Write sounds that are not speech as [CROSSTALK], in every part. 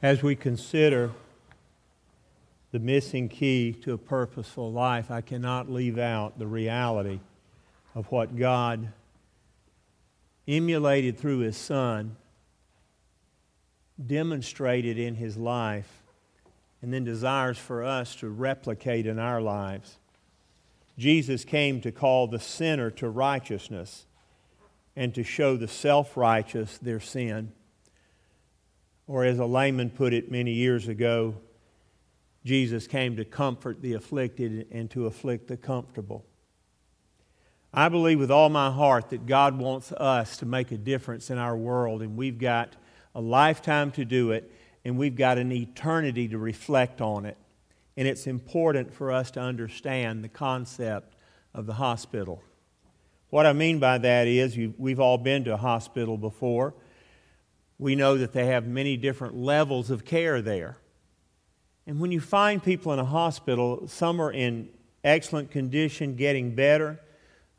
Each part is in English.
As we consider the missing key to a purposeful life, I cannot leave out the reality of what God emulated through His Son, demonstrated in His life, and then desires for us to replicate in our lives. Jesus came to call the sinner to righteousness and to show the self righteous their sin. Or, as a layman put it many years ago, Jesus came to comfort the afflicted and to afflict the comfortable. I believe with all my heart that God wants us to make a difference in our world, and we've got a lifetime to do it, and we've got an eternity to reflect on it. And it's important for us to understand the concept of the hospital. What I mean by that is, we've all been to a hospital before we know that they have many different levels of care there. And when you find people in a hospital, some are in excellent condition, getting better,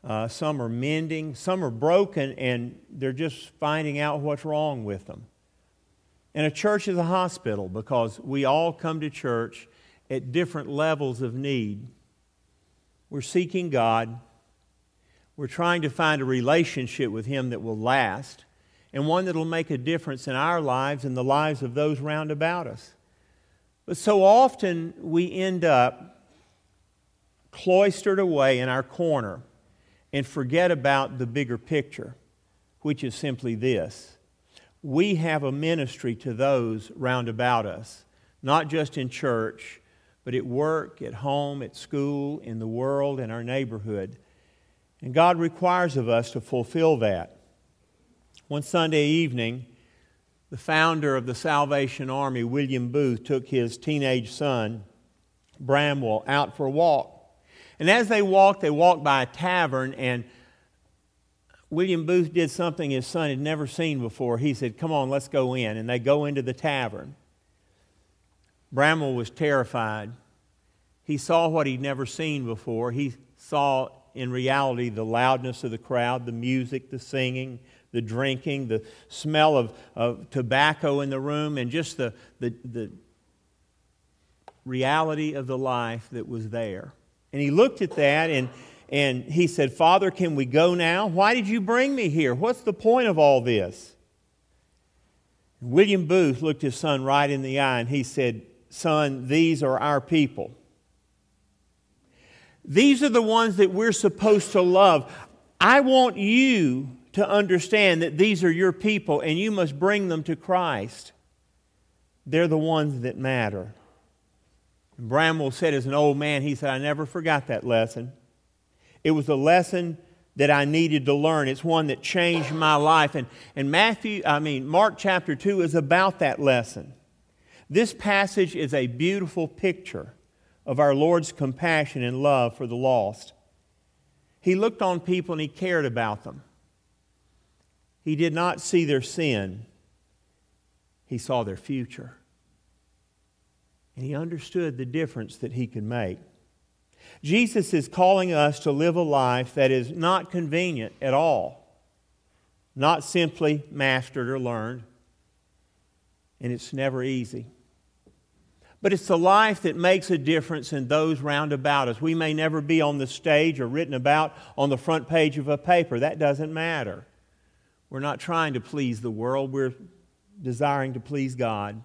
uh, some are mending, some are broken, and they're just finding out what's wrong with them. And a church is a hospital because we all come to church at different levels of need. We're seeking God. We're trying to find a relationship with Him that will last and one that will make a difference in our lives and the lives of those round about us. But so often we end up cloistered away in our corner and forget about the bigger picture, which is simply this we have a ministry to those round about us, not just in church, but at work, at home, at school, in the world, in our neighborhood. And God requires of us to fulfill that. One Sunday evening, the founder of the Salvation Army, William Booth, took his teenage son, Bramwell, out for a walk. And as they walked, they walked by a tavern, and William Booth did something his son had never seen before. He said, Come on, let's go in. And they go into the tavern. Bramwell was terrified. He saw what he'd never seen before. He saw, in reality, the loudness of the crowd, the music, the singing, the drinking, the smell of, of tobacco in the room, and just the, the, the reality of the life that was there. And he looked at that and, and he said, Father, can we go now? Why did you bring me here? What's the point of all this? William Booth looked his son right in the eye and he said, Son, these are our people. These are the ones that we're supposed to love. I want you to understand that these are your people and you must bring them to Christ. They're the ones that matter. And Bramwell said, as an old man, he said, I never forgot that lesson. It was a lesson that I needed to learn. It's one that changed my life. And, and Matthew, I mean, Mark chapter 2 is about that lesson. This passage is a beautiful picture of our Lord's compassion and love for the lost. He looked on people and he cared about them. He did not see their sin, he saw their future. And he understood the difference that he could make. Jesus is calling us to live a life that is not convenient at all, not simply mastered or learned, and it's never easy. But it's a life that makes a difference in those round about us. We may never be on the stage or written about on the front page of a paper. That doesn't matter. We're not trying to please the world, we're desiring to please God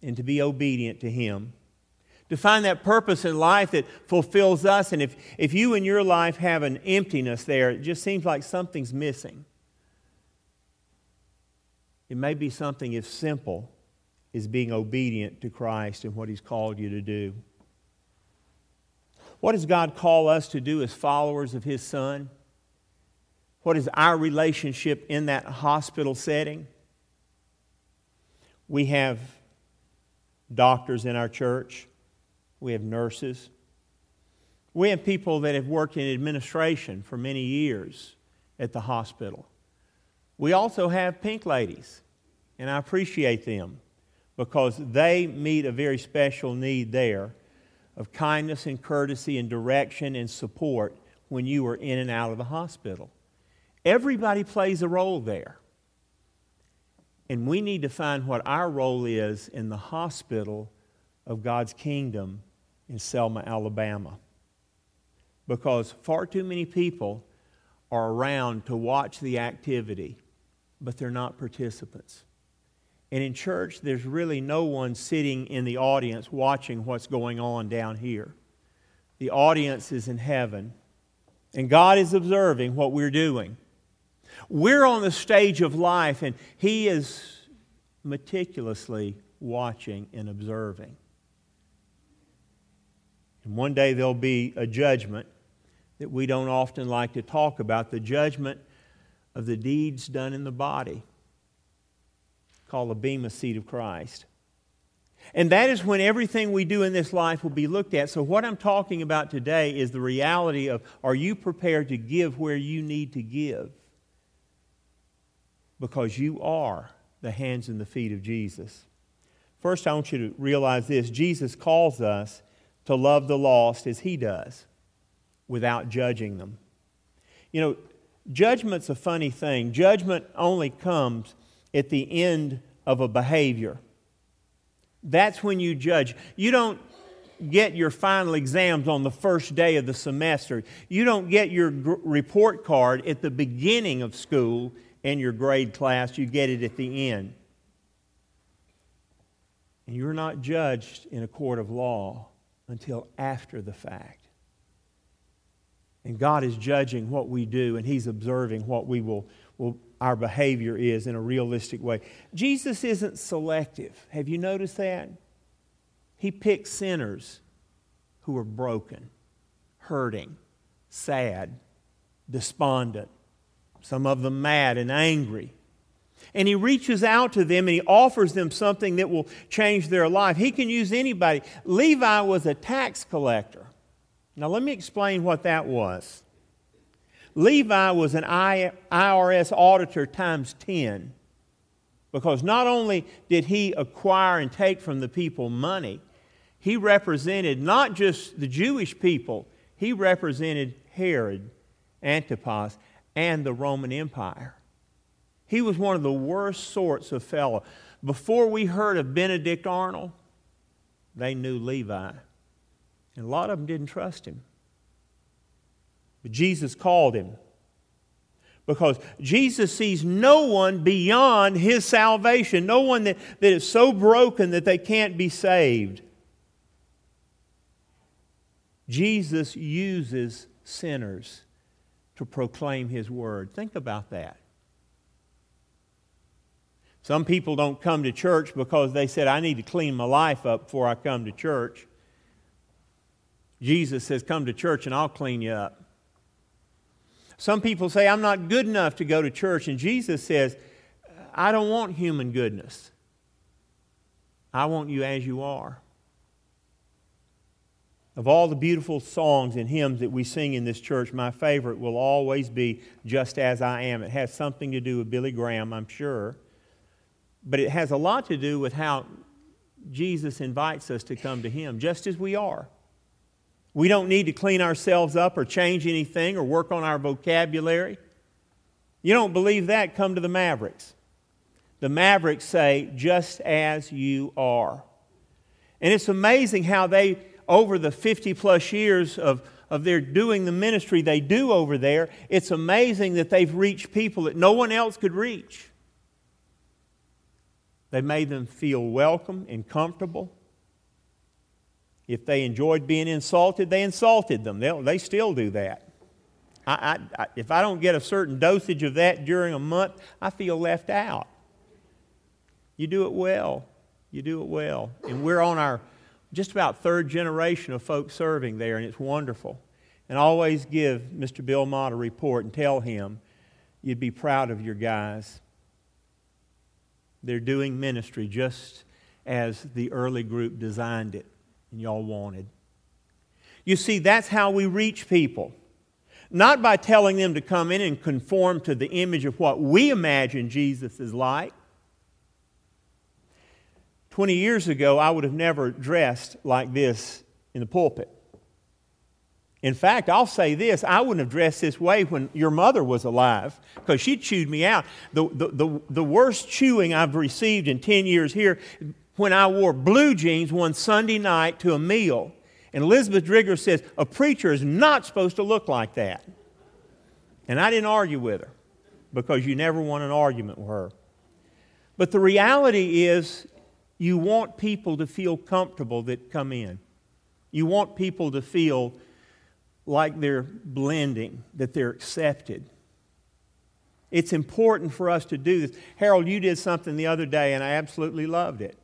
and to be obedient to Him. To find that purpose in life that fulfills us. And if, if you in your life have an emptiness there, it just seems like something's missing. It may be something as simple as being obedient to Christ and what He's called you to do. What does God call us to do as followers of His Son? What is our relationship in that hospital setting? We have doctors in our church, we have nurses, we have people that have worked in administration for many years at the hospital. We also have pink ladies, and I appreciate them because they meet a very special need there of kindness and courtesy and direction and support when you are in and out of the hospital. Everybody plays a role there. And we need to find what our role is in the hospital of God's kingdom in Selma, Alabama. Because far too many people are around to watch the activity, but they're not participants. And in church, there's really no one sitting in the audience watching what's going on down here. The audience is in heaven, and God is observing what we're doing. We're on the stage of life, and He is meticulously watching and observing. And one day there'll be a judgment that we don't often like to talk about the judgment of the deeds done in the body, called the Bema Seat of Christ. And that is when everything we do in this life will be looked at. So, what I'm talking about today is the reality of are you prepared to give where you need to give? Because you are the hands and the feet of Jesus. First, I want you to realize this Jesus calls us to love the lost as he does without judging them. You know, judgment's a funny thing. Judgment only comes at the end of a behavior. That's when you judge. You don't get your final exams on the first day of the semester. You don't get your report card at the beginning of school in your grade class. You get it at the end. And you're not judged in a court of law until after the fact. And God is judging what we do, and He's observing what we will, will, our behavior is in a realistic way. Jesus isn't selective. Have you noticed that? He picks sinners who are broken, hurting, sad, despondent, some of them mad and angry. And he reaches out to them and he offers them something that will change their life. He can use anybody. Levi was a tax collector. Now, let me explain what that was. Levi was an IRS auditor times 10 because not only did he acquire and take from the people money, he represented not just the Jewish people, he represented Herod, Antipas, and the Roman Empire. He was one of the worst sorts of fellow. Before we heard of Benedict Arnold, they knew Levi. And a lot of them didn't trust him. But Jesus called him because Jesus sees no one beyond his salvation, no one that, that is so broken that they can't be saved. Jesus uses sinners to proclaim his word. Think about that. Some people don't come to church because they said, I need to clean my life up before I come to church. Jesus says, Come to church and I'll clean you up. Some people say, I'm not good enough to go to church. And Jesus says, I don't want human goodness. I want you as you are. Of all the beautiful songs and hymns that we sing in this church, my favorite will always be Just As I Am. It has something to do with Billy Graham, I'm sure. But it has a lot to do with how Jesus invites us to come to Him just as we are. We don't need to clean ourselves up or change anything or work on our vocabulary. You don't believe that? Come to the Mavericks. The Mavericks say, just as you are. And it's amazing how they, over the 50 plus years of, of their doing the ministry they do over there, it's amazing that they've reached people that no one else could reach. They made them feel welcome and comfortable. If they enjoyed being insulted, they insulted them. They'll, they still do that. I, I, if I don't get a certain dosage of that during a month, I feel left out. You do it well. You do it well. And we're on our just about third generation of folks serving there, and it's wonderful. And always give Mr. Bill Mott a report and tell him you'd be proud of your guys. They're doing ministry just as the early group designed it and y'all wanted. You see, that's how we reach people. Not by telling them to come in and conform to the image of what we imagine Jesus is like. 20 years ago, I would have never dressed like this in the pulpit. In fact, I'll say this I wouldn't have dressed this way when your mother was alive because she chewed me out. The, the, the, the, worst chewing I've received in 10 years here when I wore blue jeans one Sunday night to a meal. And Elizabeth Drigger says, A preacher is not supposed to look like that. And I didn't argue with her because you never want an argument with her. But the reality is, you want people to feel comfortable that come in. You want people to feel like they're blending, that they're accepted. It's important for us to do this. Harold, you did something the other day, and I absolutely loved it.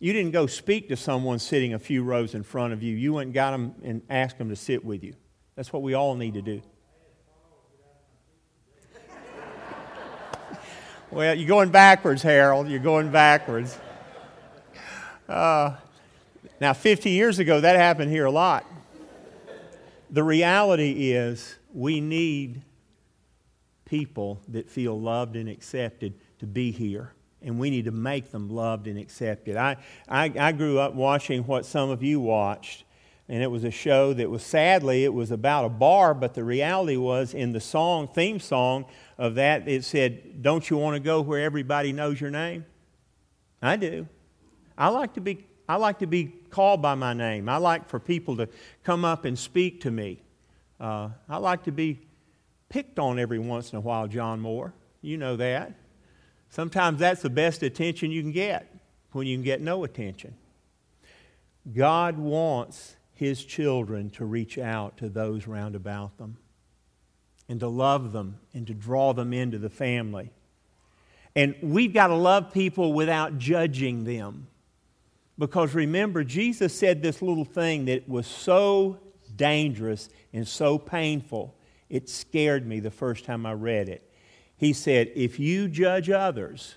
You didn't go speak to someone sitting a few rows in front of you. You went and got them and asked them to sit with you. That's what we all need to do. well, you're going backwards, Harold. You're going backwards. Uh, now, 50 years ago, that happened here a lot. The reality is, we need people that feel loved and accepted to be here. And we need to make them loved and accepted. I, I, I grew up watching what some of you watched, and it was a show that was sadly, it was about a bar, but the reality was in the song, theme song of that, it said, Don't you want to go where everybody knows your name? I do. I like to be I like to be called by my name. I like for people to come up and speak to me. Uh, I like to be picked on every once in a while, John Moore. You know that. Sometimes that's the best attention you can get when you can get no attention. God wants His children to reach out to those round about them and to love them and to draw them into the family. And we've got to love people without judging them. Because remember, Jesus said this little thing that was so dangerous and so painful, it scared me the first time I read it. He said, If you judge others,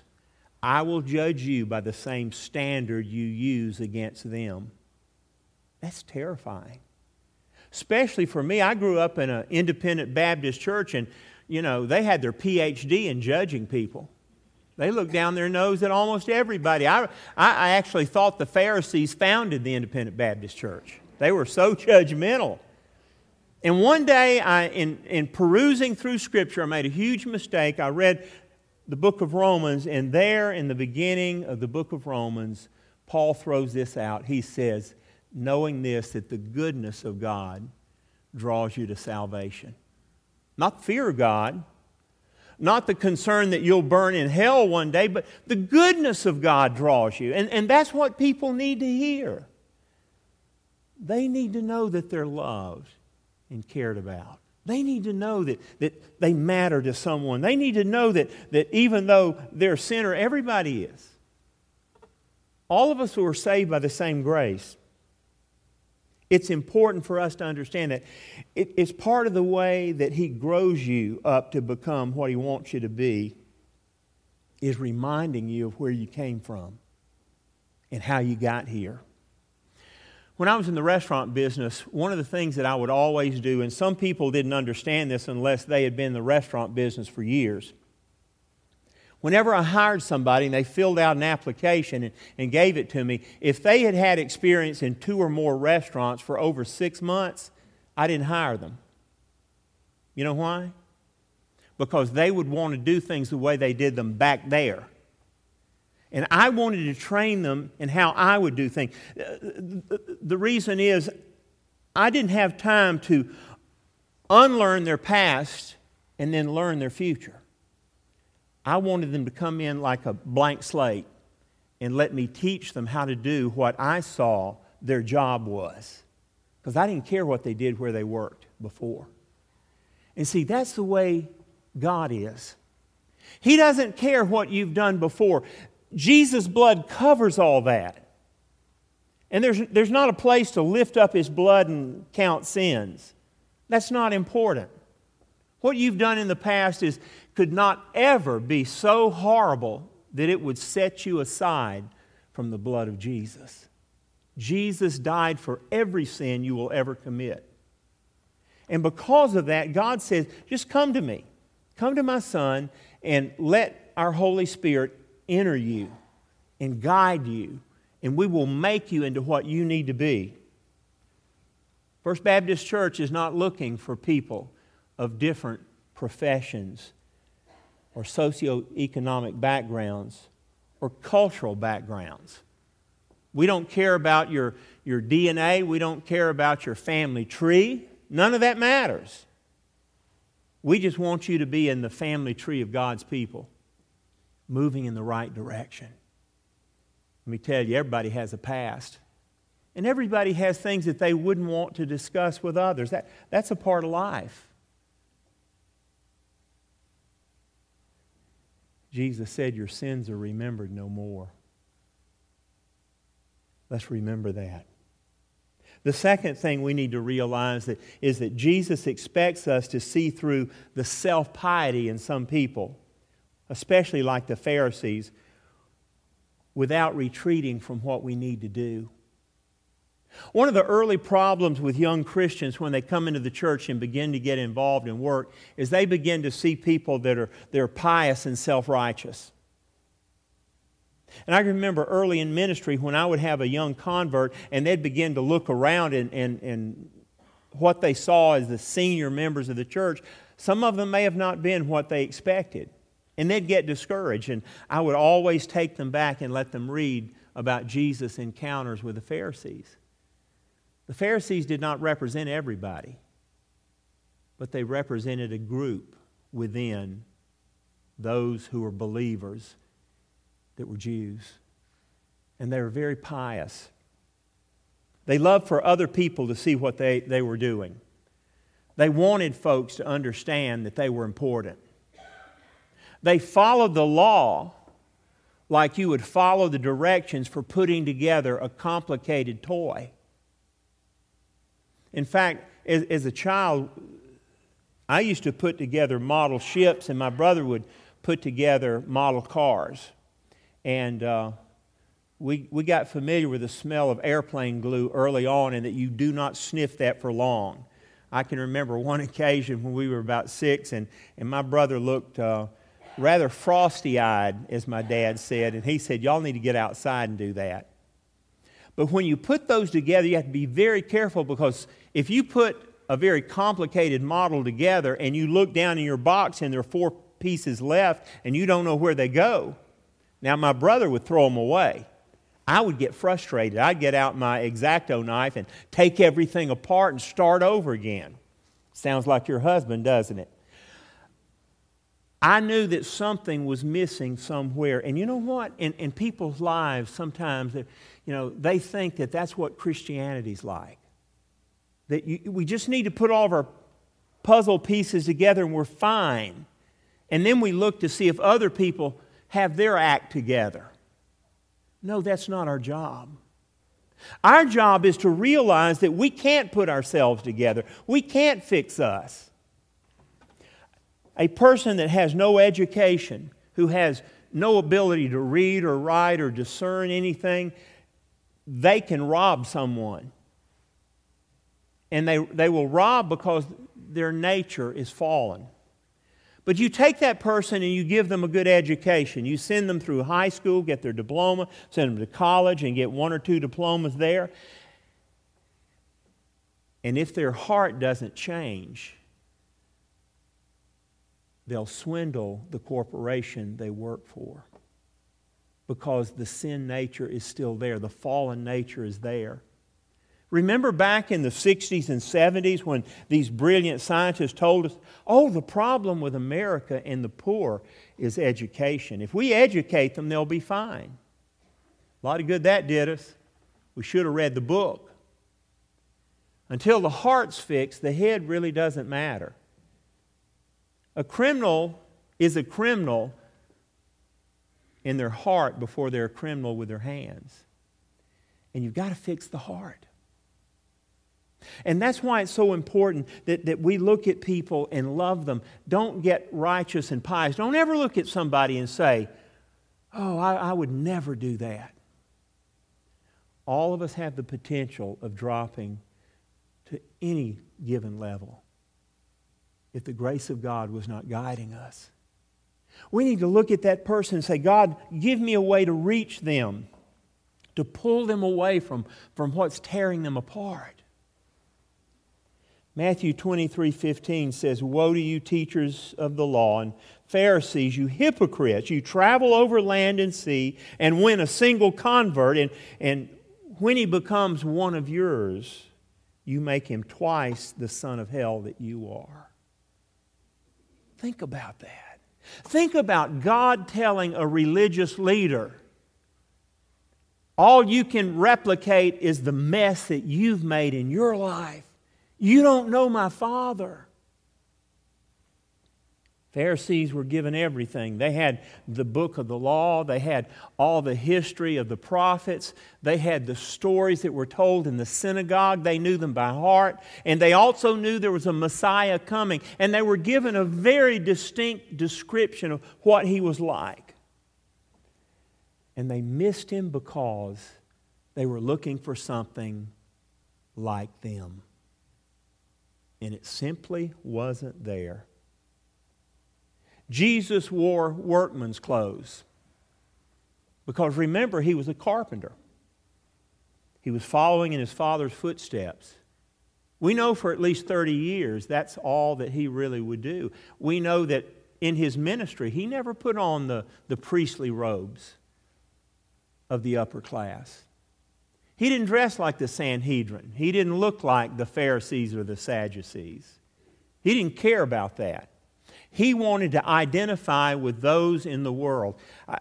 I will judge you by the same standard you use against them. That's terrifying. Especially for me, I grew up in an independent Baptist church, and, you know, they had their PhD in judging people. They look down their nose at almost everybody. I, I actually thought the Pharisees founded the Independent Baptist Church. They were so [LAUGHS] judgmental. And one day, I, in, in perusing through Scripture, I made a huge mistake. I read the book of Romans, and there in the beginning of the book of Romans, Paul throws this out. He says, knowing this, that the goodness of God draws you to salvation. Not fear of God, not the concern that you'll burn in hell one day, but the goodness of God draws you. And, and that's what people need to hear. They need to know that they're loved and cared about. They need to know that, that they matter to someone. They need to know that, that even though they're a sinner, everybody is. All of us who are saved by the same grace. It's important for us to understand that it, it's part of the way that He grows you up to become what He wants you to be, is reminding you of where you came from and how you got here. When I was in the restaurant business, one of the things that I would always do, and some people didn't understand this unless they had been in the restaurant business for years, Whenever I hired somebody and they filled out an application and, and, gave it to me, if they had had experience in two or more restaurants for over six months, I didn't hire them. You know why? Because they would want to do things the way they did them back there. And I wanted to train them in how I would do things. The reason is I didn't have time to unlearn their past and then learn their future. I wanted them to come in like a blank slate and let me teach them how to do what I saw their job was. Because I didn't care what they did where they worked before. And see, that's the way God is. He doesn't care what you've done before. Jesus' blood covers all that. And there's, there's not a place to lift up his blood and count sins. That's not important. What you've done in the past is could not ever be so horrible that it would set you aside from the blood of Jesus. Jesus died for every sin you will ever commit. And because of that, God says, just come to me. Come to my son and let our Holy Spirit enter you and guide you, and we will make you into what you need to be. First Baptist Church is not looking for people of different professions or socioeconomic backgrounds or cultural backgrounds. We don't care about your, your DNA. We don't care about your family tree. None of that matters. We just want you to be in the family tree of God's people, moving in the right direction. Let me tell you, everybody has a past. And everybody has things that they wouldn't want to discuss with others. That, that's a part of life. Jesus said, Your sins are remembered no more. Let's remember that. The second thing we need to realize that is that Jesus expects us to see through the self piety in some people, especially like the Pharisees, without retreating from what we need to do. One of the early problems with young Christians when they come into the church and begin to get involved in work is they begin to see people that are, that are pious and self righteous. And I remember early in ministry when I would have a young convert and they'd begin to look around and, and, and what they saw as the senior members of the church, some of them may have not been what they expected. And they'd get discouraged. And I would always take them back and let them read about Jesus' encounters with the Pharisees. The Pharisees did not represent everybody, but they represented a group within those who were believers that were Jews. And they were very pious. They loved for other people to see what they, they were doing. They wanted folks to understand that they were important. They followed the law like you would follow the directions for putting together a complicated toy. In fact, as, as a child, I used to put together model ships, and my brother would put together model cars. And uh, we, we got familiar with the smell of airplane glue early on, and that you do not sniff that for long. I can remember one [LAUGHS] occasion when we were about six, and, and my brother looked uh, rather frosty eyed, as my dad said, and he said, Y'all need to get outside and do that. But when you put those together, you have to be very careful because if you put a very complicated model together and you look down in your box and there are four pieces left and you don't know where they go, now my brother would throw them away. I would get frustrated. I'd get out my X-Acto knife and take everything apart and start over again. Sounds like your husband, doesn't it? I knew that something was missing somewhere. And you know what? In, in people's lives, sometimes you know, they think that that's what Christianity's like. That you, we just need to put all of our puzzle pieces together and we're fine. And then we look to see if other people have their act together. No, that's not our job. Our job is to realize that we can't put ourselves together, we can't fix us. A person that has no education, who has no ability to read or write or discern anything, they can rob someone. And they, they will rob because their nature is fallen. But you take that person and you give them a good education. You send them through high school, get their diploma, send them to college, and get one or two diplomas there. And if their heart doesn't change, they'll swindle the corporation they work for because the sin nature is still there, the fallen nature is there. Remember back in the 60s and 70s when these brilliant scientists told us, oh, the problem with America and the poor is education. If we educate them, they'll be fine. A lot of good that did us. We should have read the book. Until the heart's fixed, the head really doesn't matter. A criminal is a criminal in their heart before they're a criminal with their hands. And you've got to fix the heart. And that's why it's so important that, that we look at people and love them. Don't get righteous and pious. Don't ever look at somebody and say, Oh, I, I would never do that. All of us have the potential of dropping to any given level if the grace of God was not guiding us. We need to look at that person and say, God, give me a way to reach them, to pull them away from, from what's tearing them apart. Matthew 23 15 says, Woe to you, teachers of the law and Pharisees, you hypocrites! You travel over land and sea and win a single convert, and, and when he becomes one of yours, you make him twice the son of hell that you are. Think about that. Think about God telling a religious leader, all you can replicate is the mess that you've made in your life. You don't know my Father. Pharisees were given everything. They had the book of the law, they had all the history of the prophets, they had the stories that were told in the synagogue, they knew them by heart, and they also knew there was a Messiah coming, and they were given a very distinct description of what he was like. And they missed him because they were looking for something like them. And it simply wasn't there. Jesus wore workman's clothes. Because remember, he was a carpenter. He was following in his father's footsteps. We know for at least 30 years that's all that he really would do. We know that in his ministry, he never put on the, the priestly robes of the upper class. He didn't dress like the Sanhedrin. He didn't look like the Pharisees or the Sadducees. He didn't care about that. He wanted to identify with those in the world.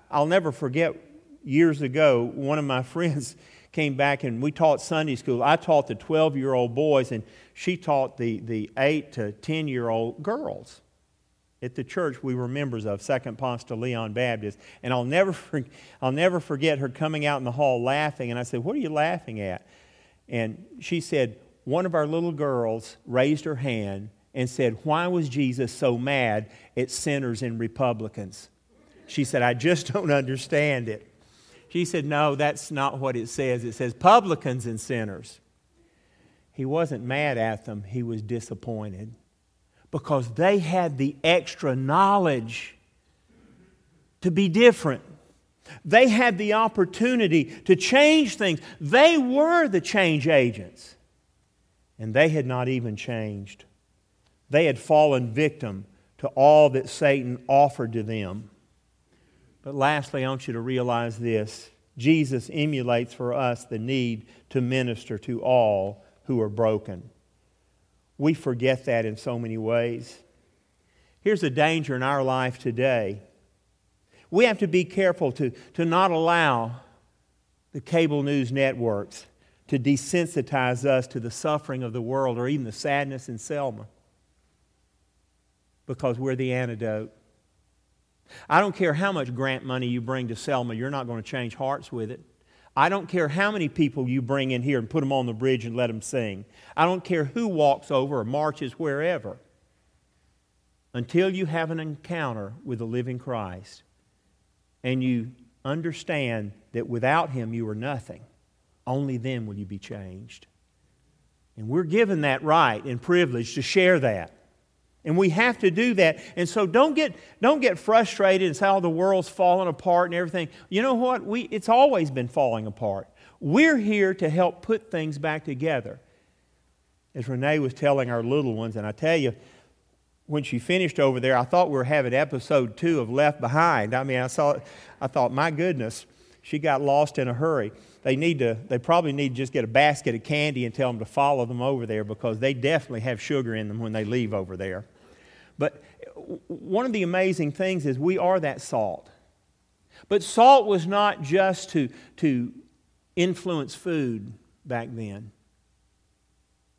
I'll never forget years ago, one of my [LAUGHS] friends came back and we taught Sunday school. I taught the 12 year old boys, and she taught the, the 8 to 10 year old girls at the church we were members of, Second Ponce Leon Baptist. And I'll never, [LAUGHS] I'll never forget her coming out in the hall laughing. And I said, What are you laughing at? And she said, One of our little girls raised her hand and said, Why was Jesus so mad at sinners and Republicans? She said, I just [LAUGHS] don't understand it. She said, No, that's not what it says. It says publicans and sinners. He wasn't mad at them, he was disappointed because they had the extra knowledge to be different. They had the opportunity to change things. They were the change agents, and they had not even changed. They had fallen victim to all that Satan offered to them. But lastly, I want you to realize this Jesus emulates for us the need to minister to all who are broken. We forget that in so many ways. Here's a danger in our life today. We have to be careful to, to not allow the cable news networks to desensitize us to the suffering of the world or even the sadness in Selma because we're the antidote. I don't care how much grant money you bring to Selma, you're not going to change hearts with it. I don't care how many people you bring in here and put them on the bridge and let them sing. I don't care who walks over or marches wherever. Until you have an encounter with the living Christ and you understand that without Him you are nothing, only then will you be changed. And we're given that right and privilege to share that. And we have to do that. And so don't get, don't get frustrated and say, oh, the world's falling apart and everything. You know what? We, it's always been falling apart. We're here to help put things back together. As Renee was telling our little ones, and I tell you, when she finished over there, I thought we were having episode two of Left Behind. I mean, I saw, I thought, my goodness, she got lost in a hurry. They need to, they probably need to just get a basket of candy and tell them to follow them over there because they definitely have sugar in them when they leave over there. But one of the amazing things is we are that salt. But salt was not just to, to influence food back then.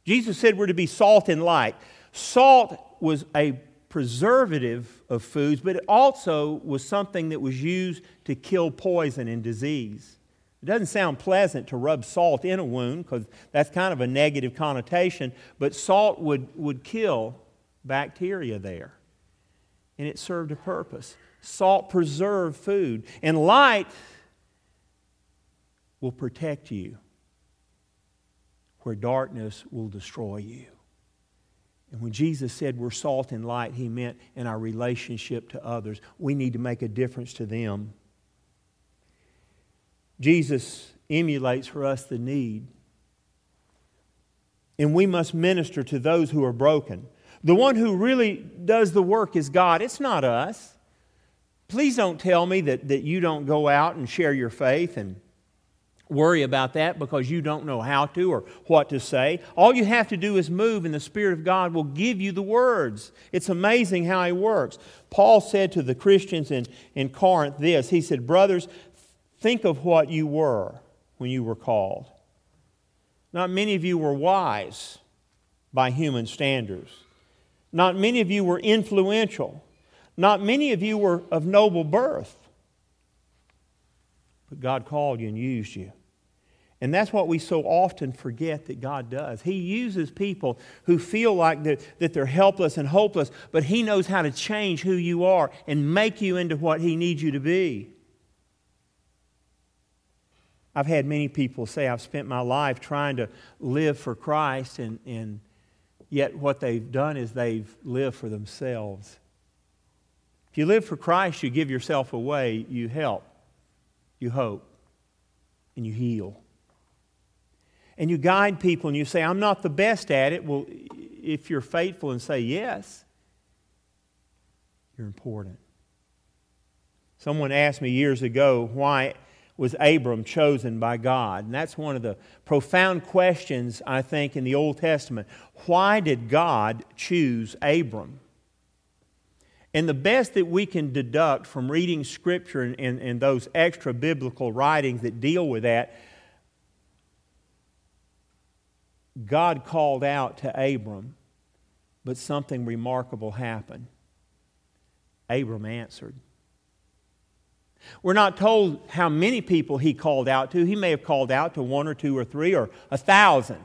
Jesus said we're to be salt and light. Salt was a preservative of foods, but it also was something that was used to kill poison and disease. It doesn't sound pleasant to rub salt in a wound because that's kind of a negative connotation, but salt would, would kill bacteria there. And it served a purpose. Salt preserved food, and light will protect you where darkness will destroy you. And when Jesus said we're salt and light, he meant in our relationship to others. We need to make a difference to them. Jesus emulates for us the need and we must minister to those who are broken. The one who really does the work is God, it's not us. Please don't tell me that, that you don't go out and share your faith and worry about that because you don't know how to or what to say. All you have to do is move, and the Spirit of God will give you the words. It's amazing how He works. Paul said to the Christians in, in Corinth this He said, Brothers, think of what you were when you were called. Not many of you were wise by human standards. Not many of you were influential. Not many of you were of noble birth, but God called you and used you. And that's what we so often forget that God does. He uses people who feel like they're, that they're helpless and hopeless, but He knows how to change who you are and make you into what He needs you to be. I've had many people say I've spent my life trying to live for Christ, and, and yet what they've done is they've lived for themselves. If you live for Christ, you give yourself away, you help, you hope, and you heal. And you guide people and you say, I'm not the best at it. Well, if you're faithful and say yes, you're important. Someone asked me years ago why was Abram chosen by God? And that's one of the profound questions, I think, in the Old Testament. Why did God choose Abram? And the best that we can deduct from reading Scripture and, and, and those extra biblical writings that deal with that, God called out to Abram, but something remarkable happened. Abram answered. We're not told how many people he called out to. He may have called out to one or two or three or a thousand.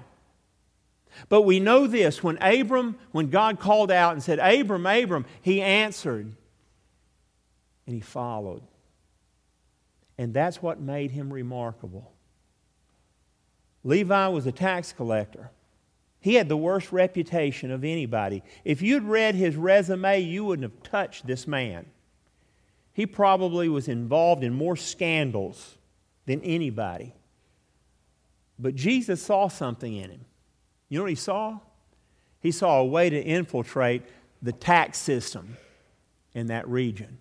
But we know this when Abram, when God called out and said, Abram, Abram, he answered and he followed. And that's what made him remarkable. Levi was a tax collector. He had the worst reputation of anybody. If you'd read his resume, you wouldn't have touched this man. He probably was involved in more scandals than anybody. But Jesus saw something in him. You know what he saw? He saw a way to infiltrate the tax system in that region.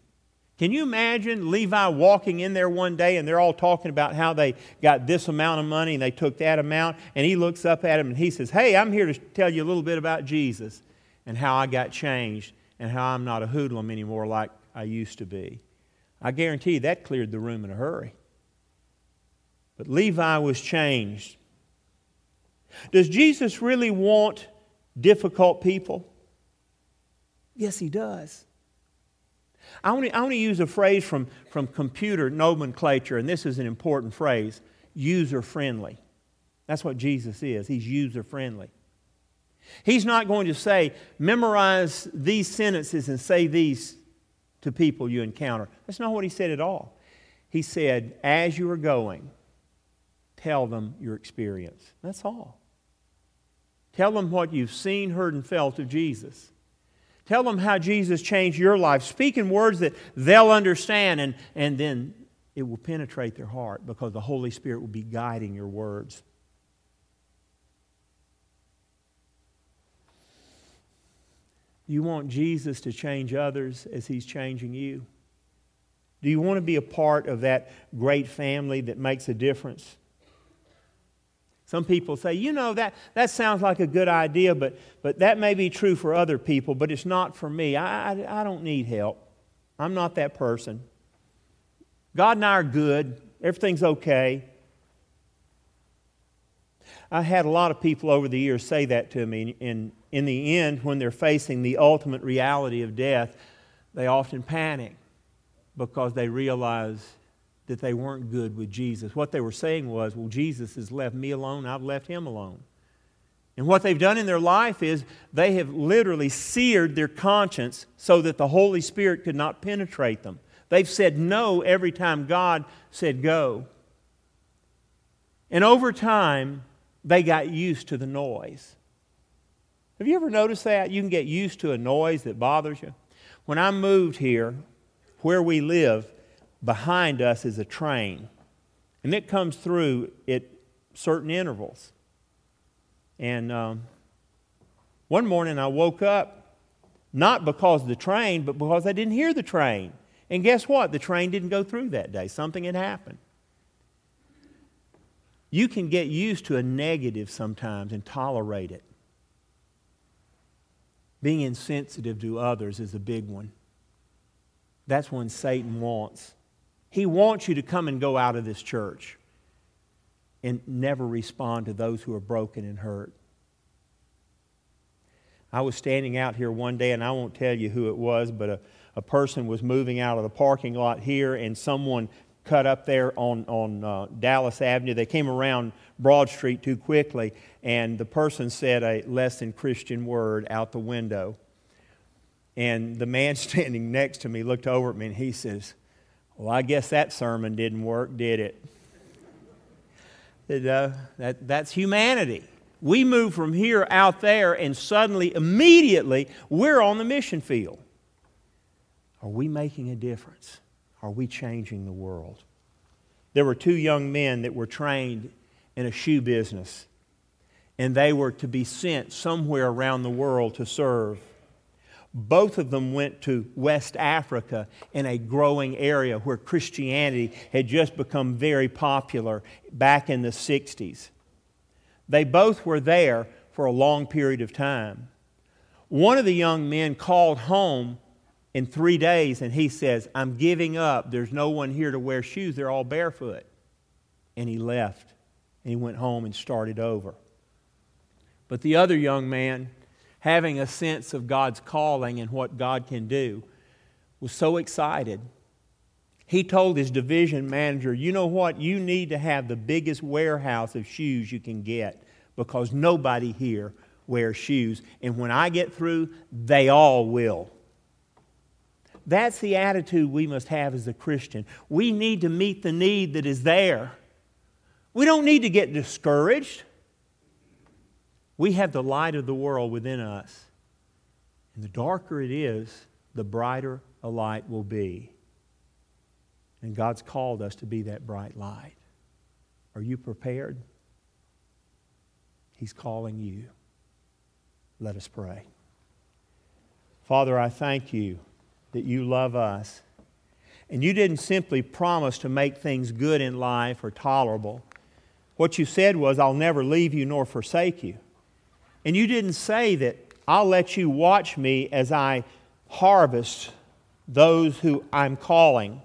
Can you imagine Levi walking in there one day and they're all talking about how they got this amount of money and they took that amount? And he looks up at him and he says, Hey, I'm here to tell you a little bit about Jesus and how I got changed and how I'm not a hoodlum anymore like I used to be. I guarantee you that cleared the room in a hurry. But Levi was changed. Does Jesus really want difficult people? Yes, he does. I want, to, I want to use a phrase from, from computer nomenclature, and this is an important phrase user friendly. That's what Jesus is. He's user friendly. He's not going to say, memorize these sentences and say these to people you encounter. That's not what he said at all. He said, as you are going, tell them your experience. That's all. Tell them what you've seen, heard, and felt of Jesus. Tell them how Jesus changed your life. Speak in words that they'll understand, and, and then it will penetrate their heart because the Holy Spirit will be guiding your words. You want Jesus to change others as he's changing you? Do you want to be a part of that great family that makes a difference? Some people say, you know, that, that sounds like a good idea, but, but that may be true for other people, but it's not for me. I, I, I don't need help. I'm not that person. God and I are good. Everything's okay. I had a lot of people over the years say that to me, and in the end, when they're facing the ultimate reality of death, they often panic because they realize that they weren't good with Jesus. What they were saying was, Well, Jesus has left me alone, I've left him alone. And what they've done in their life is they have literally seared their conscience so that the Holy Spirit could not penetrate them. They've said no every time God said go. And over time, they got used to the noise. Have you ever noticed that? You can get used to a noise that bothers you. When I moved here, where we live, behind us is a train. And it comes through at certain intervals. And um, one morning I woke up, not because of the train, but because I didn't hear the train. And guess what? The train didn't go through that day. Something had happened. You can get used to a negative sometimes and tolerate it. Being insensitive to others is a big one. That's when Satan wants. He wants you to come and go out of this church and never respond to those who are broken and hurt. I was standing out here one day, and I won't tell you who it was, but a, a person was moving out of the parking lot here, and someone cut up there on, on uh, Dallas Avenue. They came around Broad Street too quickly, and the person said a less than Christian word out the window. And the man [LAUGHS] standing next to me looked over at me and he says, Well, I guess that sermon didn't work, did it? That, uh, that, that's humanity. We move from here out there, and suddenly, immediately, we're on the mission field. Are we making a difference? Are we changing the world? There were two young men that were trained in a shoe business, and they were to be sent somewhere around the world to serve. Both of them went to West Africa in a growing area where Christianity had just become very popular back in the 60s. They both were there for a long period of time. One of the young men called home in three days and he says, I'm giving up. There's no one here to wear shoes. They're all barefoot. And he left and he went home and started over. But the other young man, having a sense of God's calling and what God can do, was so excited. He told his division manager, You know what? You need to have the biggest warehouse of shoes you can get because nobody here wears shoes. And when I get through, they all will. That's the attitude we must have as a Christian. We need to meet the need that is there. We don't need to get discouraged. We have the light of the world within us. And the darker it is, the brighter a light will be. And God's called us to be that bright light. Are you prepared? He's calling you. Let us pray. Father, I thank you that you love us. And you didn't simply promise to make things good in life or tolerable. What you said was, I'll never leave you nor forsake you. And you didn't say that I'll let you watch me as I harvest those who I'm calling.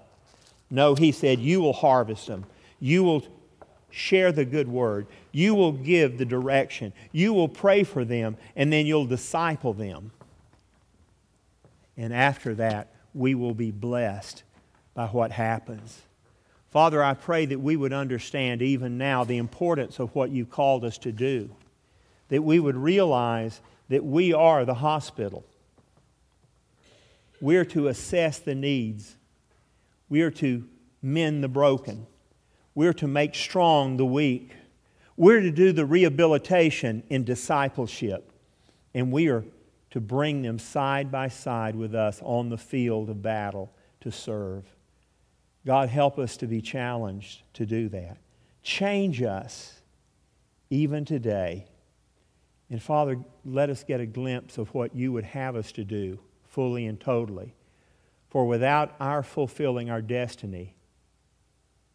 No, he said, You will harvest them. You will share the good word. You will give the direction. You will pray for them, and then you'll disciple them. And after that, we will be blessed by what happens. Father, I pray that we would understand even now the importance of what you called us to do that we would realize that we are the hospital. We're to assess the needs. We are to mend the broken. We're to make strong the weak. We're to do the rehabilitation in discipleship. And we are to bring them side by side with us on the field of battle to serve. God, help us to be challenged to do that. Change us even today and Father, let us get a glimpse of what you would have us to do fully and totally. For without our fulfilling our destiny,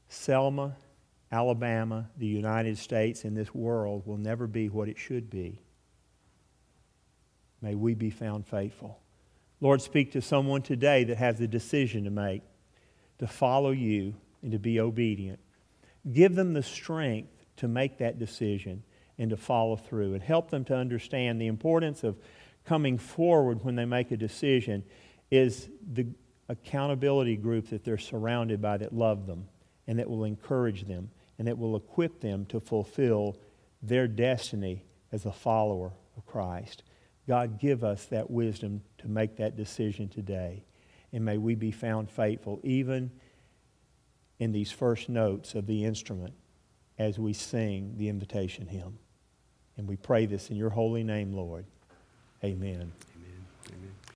Selma, Alabama, the United States, and this world will never be what it should be. May we be found faithful. Lord, speak to someone today that has a decision to make to follow you and to be obedient. Give them the strength to make that decision and to follow through and help them to understand the importance of coming forward when they make a decision is the accountability group that they're surrounded by that love them and that will encourage them and that will equip them to fulfill their destiny as a follower of Christ. God, give us that wisdom to make that decision today. And may we be found faithful even in these first notes of the instrument as we sing the invitation hymn. And we pray this in your holy name, Lord. Amen.